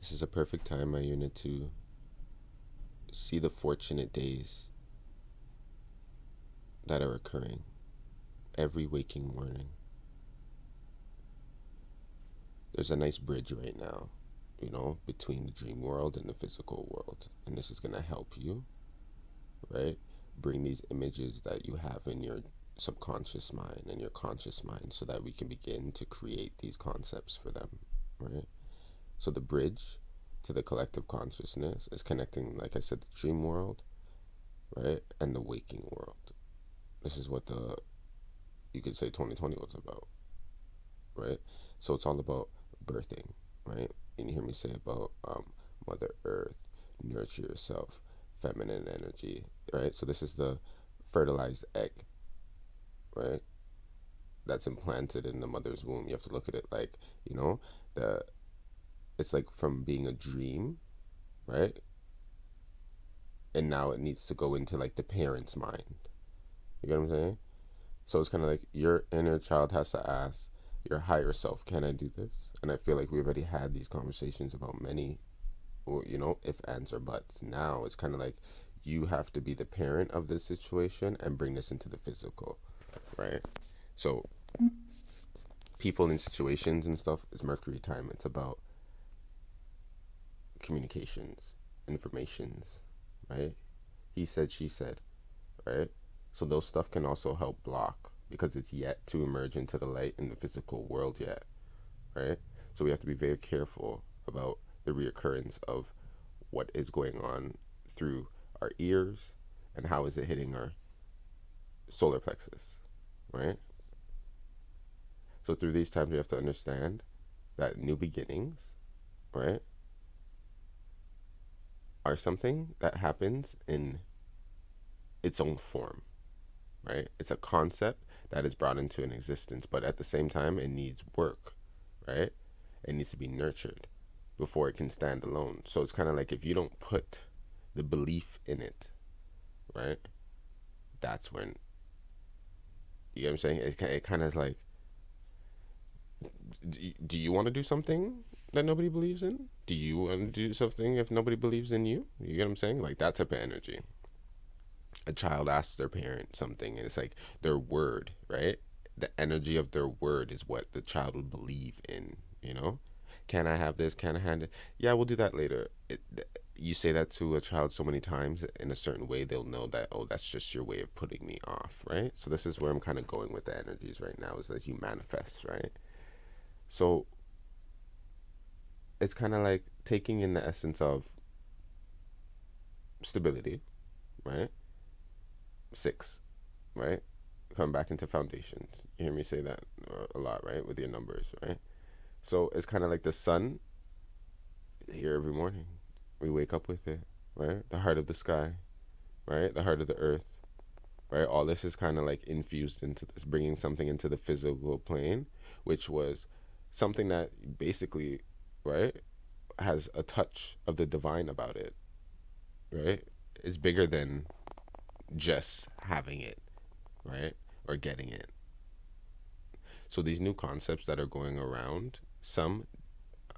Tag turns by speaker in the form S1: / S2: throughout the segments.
S1: This is a perfect time, my unit, to see the fortunate days that are occurring every waking morning. There's a nice bridge right now, you know, between the dream world and the physical world. And this is going to help you, right? Bring these images that you have in your subconscious mind and your conscious mind so that we can begin to create these concepts for them, right? So the bridge to the collective consciousness is connecting, like I said, the dream world, right, and the waking world. This is what the you could say 2020 was about, right? So it's all about birthing, right? And you hear me say about um, Mother Earth, nurture yourself, feminine energy, right? So this is the fertilized egg, right? That's implanted in the mother's womb. You have to look at it like, you know, the it's like from being a dream, right? And now it needs to go into like the parent's mind. You get what I'm saying? So it's kind of like your inner child has to ask your higher self, can I do this? And I feel like we've already had these conversations about many, or you know, if, ands, or buts. Now it's kind of like you have to be the parent of this situation and bring this into the physical, right? So people in situations and stuff is Mercury time. It's about communications, informations, right? He said, she said, right? So those stuff can also help block because it's yet to emerge into the light in the physical world yet, right? So we have to be very careful about the reoccurrence of what is going on through our ears and how is it hitting our solar plexus, right? So through these times we have to understand that new beginnings, right? Are something that happens in its own form, right? It's a concept that is brought into an existence, but at the same time, it needs work, right? It needs to be nurtured before it can stand alone. So it's kind of like if you don't put the belief in it, right? That's when you know what I'm saying. It, it kind of is like do you want to do something that nobody believes in? Do you want to do something if nobody believes in you? You get what I'm saying? Like that type of energy. A child asks their parent something, and it's like their word, right? The energy of their word is what the child will believe in. You know, can I have this? Can I have it? Yeah, we'll do that later. It, you say that to a child so many times in a certain way, they'll know that oh, that's just your way of putting me off, right? So this is where I'm kind of going with the energies right now, is as you manifest, right? So it's kind of like taking in the essence of stability, right? Six, right? Come back into foundations. You hear me say that a lot, right? With your numbers, right? So it's kind of like the sun here every morning. We wake up with it, right? The heart of the sky, right? The heart of the earth, right? All this is kind of like infused into this, bringing something into the physical plane, which was something that basically, right, has a touch of the divine about it, right? Is bigger than just having it, right? Or getting it. So these new concepts that are going around, some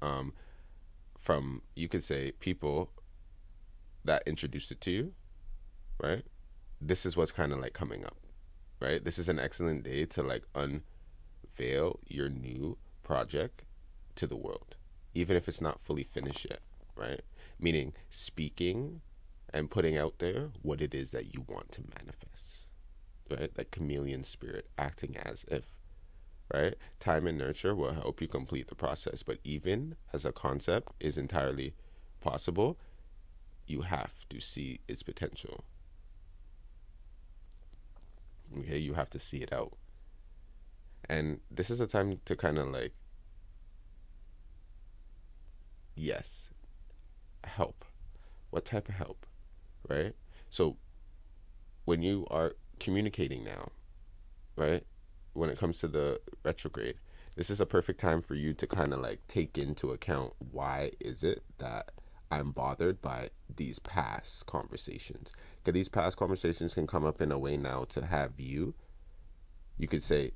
S1: um, from you could say people that introduced it to you, right? This is what's kind of like coming up, right? This is an excellent day to like unveil your new project to the world, even if it's not fully finished yet, right? Meaning speaking and putting out there what it is that you want to manifest, right? That chameleon spirit acting as if, right? Time and nurture will help you complete the process, but even as a concept is entirely possible, you have to see its potential. Okay, you have to see it out. And this is a time to kind of like, yes, help. What type of help? Right? So when you are communicating now, right? When it comes to the retrograde, this is a perfect time for you to kind of like take into account why is it that I'm bothered by these past conversations. Because these past conversations can come up in a way now to have you, you could say,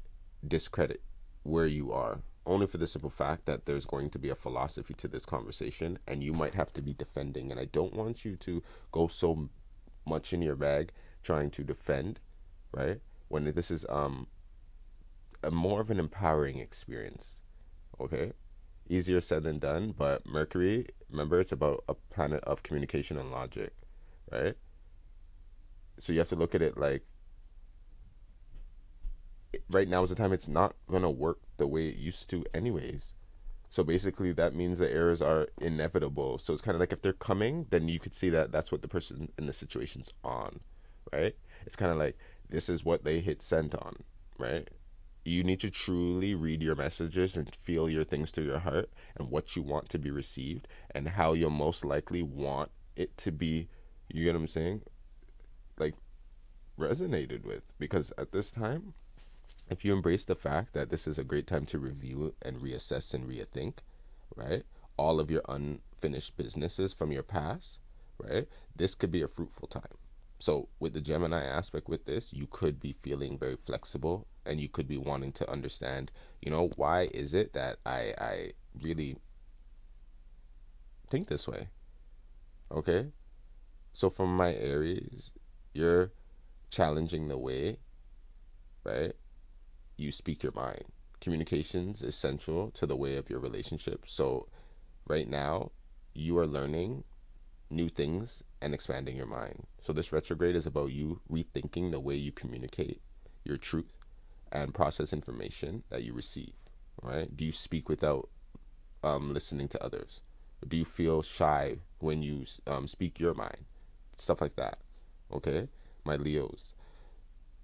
S1: discredit where you are only for the simple fact that there's going to be a philosophy to this conversation and you might have to be defending. And I don't want you to go so much in your bag trying to defend, right? When this is um a more of an empowering experience. Okay? Easier said than done, but Mercury, remember it's about a planet of communication and logic, right? So you have to look at it like right now is the time it's not going to work the way it used to anyways. So basically that means the errors are inevitable. So it's kind of like if they're coming, then you could see that that's what the person in the situation's on, right? It's kind of like this is what they hit send on, right? You need to truly read your messages and feel your things to your heart and what you want to be received and how you'll most likely want it to be, you get what I'm saying? Like resonated with because at this time if you embrace the fact that this is a great time to review and reassess and rethink, right? All of your unfinished businesses from your past, right? This could be a fruitful time. So, with the Gemini aspect with this, you could be feeling very flexible and you could be wanting to understand, you know, why is it that I, I really think this way? Okay? So, from my Aries, you're challenging the way, right? You speak your mind. Communications is central to the way of your relationship. So, right now, you are learning new things and expanding your mind. So, this retrograde is about you rethinking the way you communicate your truth and process information that you receive. Right? Do you speak without um, listening to others? Do you feel shy when you um, speak your mind? Stuff like that. Okay, my Leos,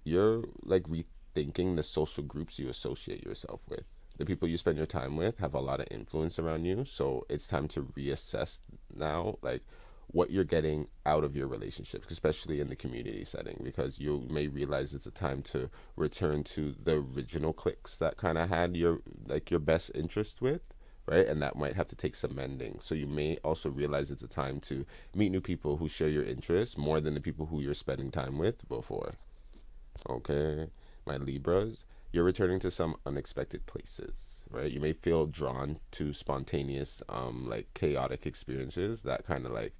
S1: you're like re- thinking the social groups you associate yourself with. The people you spend your time with have a lot of influence around you, so it's time to reassess now, like what you're getting out of your relationships, especially in the community setting, because you may realize it's a time to return to the original cliques that kind of had your like your best interest with, right? And that might have to take some mending. So you may also realize it's a time to meet new people who share your interests more than the people who you're spending time with before. Okay my Libras, you're returning to some unexpected places, right? You may feel drawn to spontaneous, um, like chaotic experiences that kind of like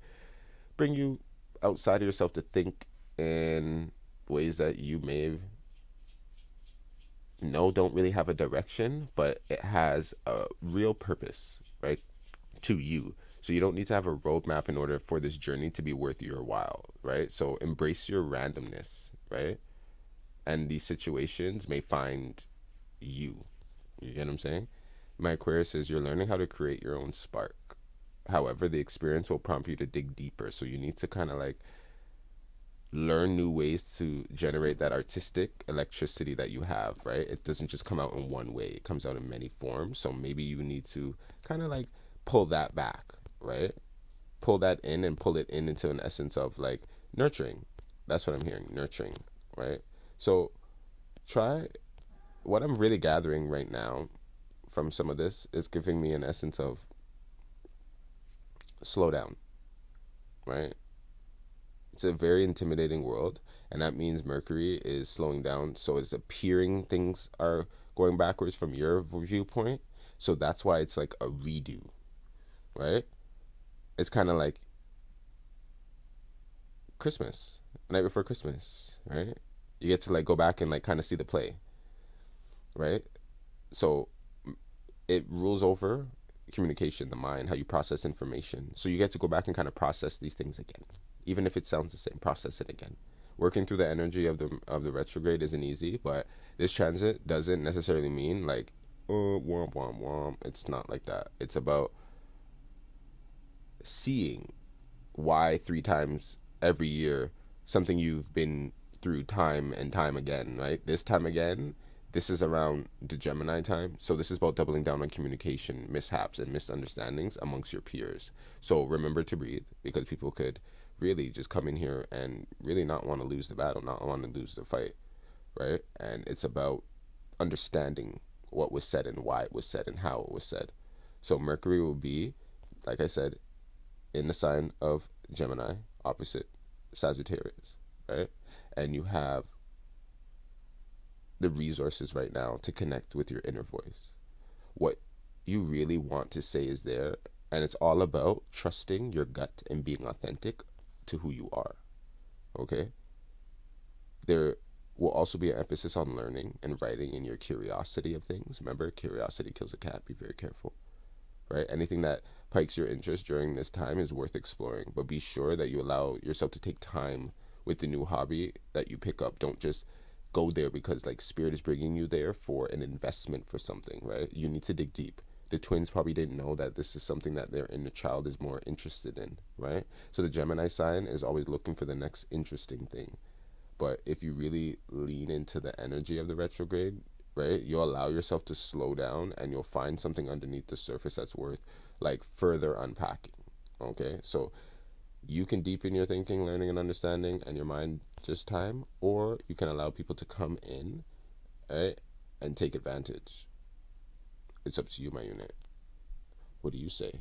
S1: bring you outside of yourself to think in ways that you may know don't really have a direction, but it has a real purpose, right, to you. So you don't need to have a roadmap in order for this journey to be worth your while, right? So embrace your randomness, right? And these situations may find you. You get what I'm saying? My Aquarius says you're learning how to create your own spark. However, the experience will prompt you to dig deeper. So you need to kind of like learn new ways to generate that artistic electricity that you have, right? It doesn't just come out in one way, it comes out in many forms. So maybe you need to kind of like pull that back, right? Pull that in and pull it in into an essence of like nurturing. That's what I'm hearing, nurturing, right? So try what I'm really gathering right now from some of this is giving me an essence of slow down. Right? It's a very intimidating world, and that means Mercury is slowing down, so it's appearing things are going backwards from your viewpoint. So that's why it's like a redo, right? It's kind of like Christmas, night before Christmas, right? You get to like go back and like kind of see the play, right? So it rules over communication, the mind, how you process information. So you get to go back and kind of process these things again, even if it sounds the same. Process it again. Working through the energy of the of the retrograde isn't easy, but this transit doesn't necessarily mean like oh womp womp womp. It's not like that. It's about seeing why three times every year something you've been through time and time again, right? This time again, this is around the Gemini time. So this is about doubling down on communication mishaps and misunderstandings amongst your peers. So remember to breathe because people could really just come in here and really not want to lose the battle, not want to lose the fight, right? And it's about understanding what was said and why it was said and how it was said. So Mercury will be, like I said, in the sign of Gemini, opposite Sagittarius, right? And you have the resources right now to connect with your inner voice. what you really want to say is there. And it's all about trusting your gut and being authentic to who you are. Okay? There will also be an emphasis on learning and writing and your curiosity of things. Remember, curiosity kills a cat. Be very careful. Right? Anything that pikes your interest during this time is worth exploring, but be sure that you allow yourself to take time with the new hobby that you pick up. Don't just go there because like spirit is bringing you there for an investment for something, right? You need to dig deep. The twins probably didn't know that this is something that their inner child is more interested in, right? So the Gemini sign is always looking for the next interesting thing. But if you really lean into the energy of the retrograde, right, you'll allow yourself to slow down and you'll find something underneath the surface that's worth like further unpacking. Okay? So you can deepen your thinking, learning, and understanding, and your mind just time, or you can allow people to come in, right, and take advantage. It's up to you, my unit. What do you say?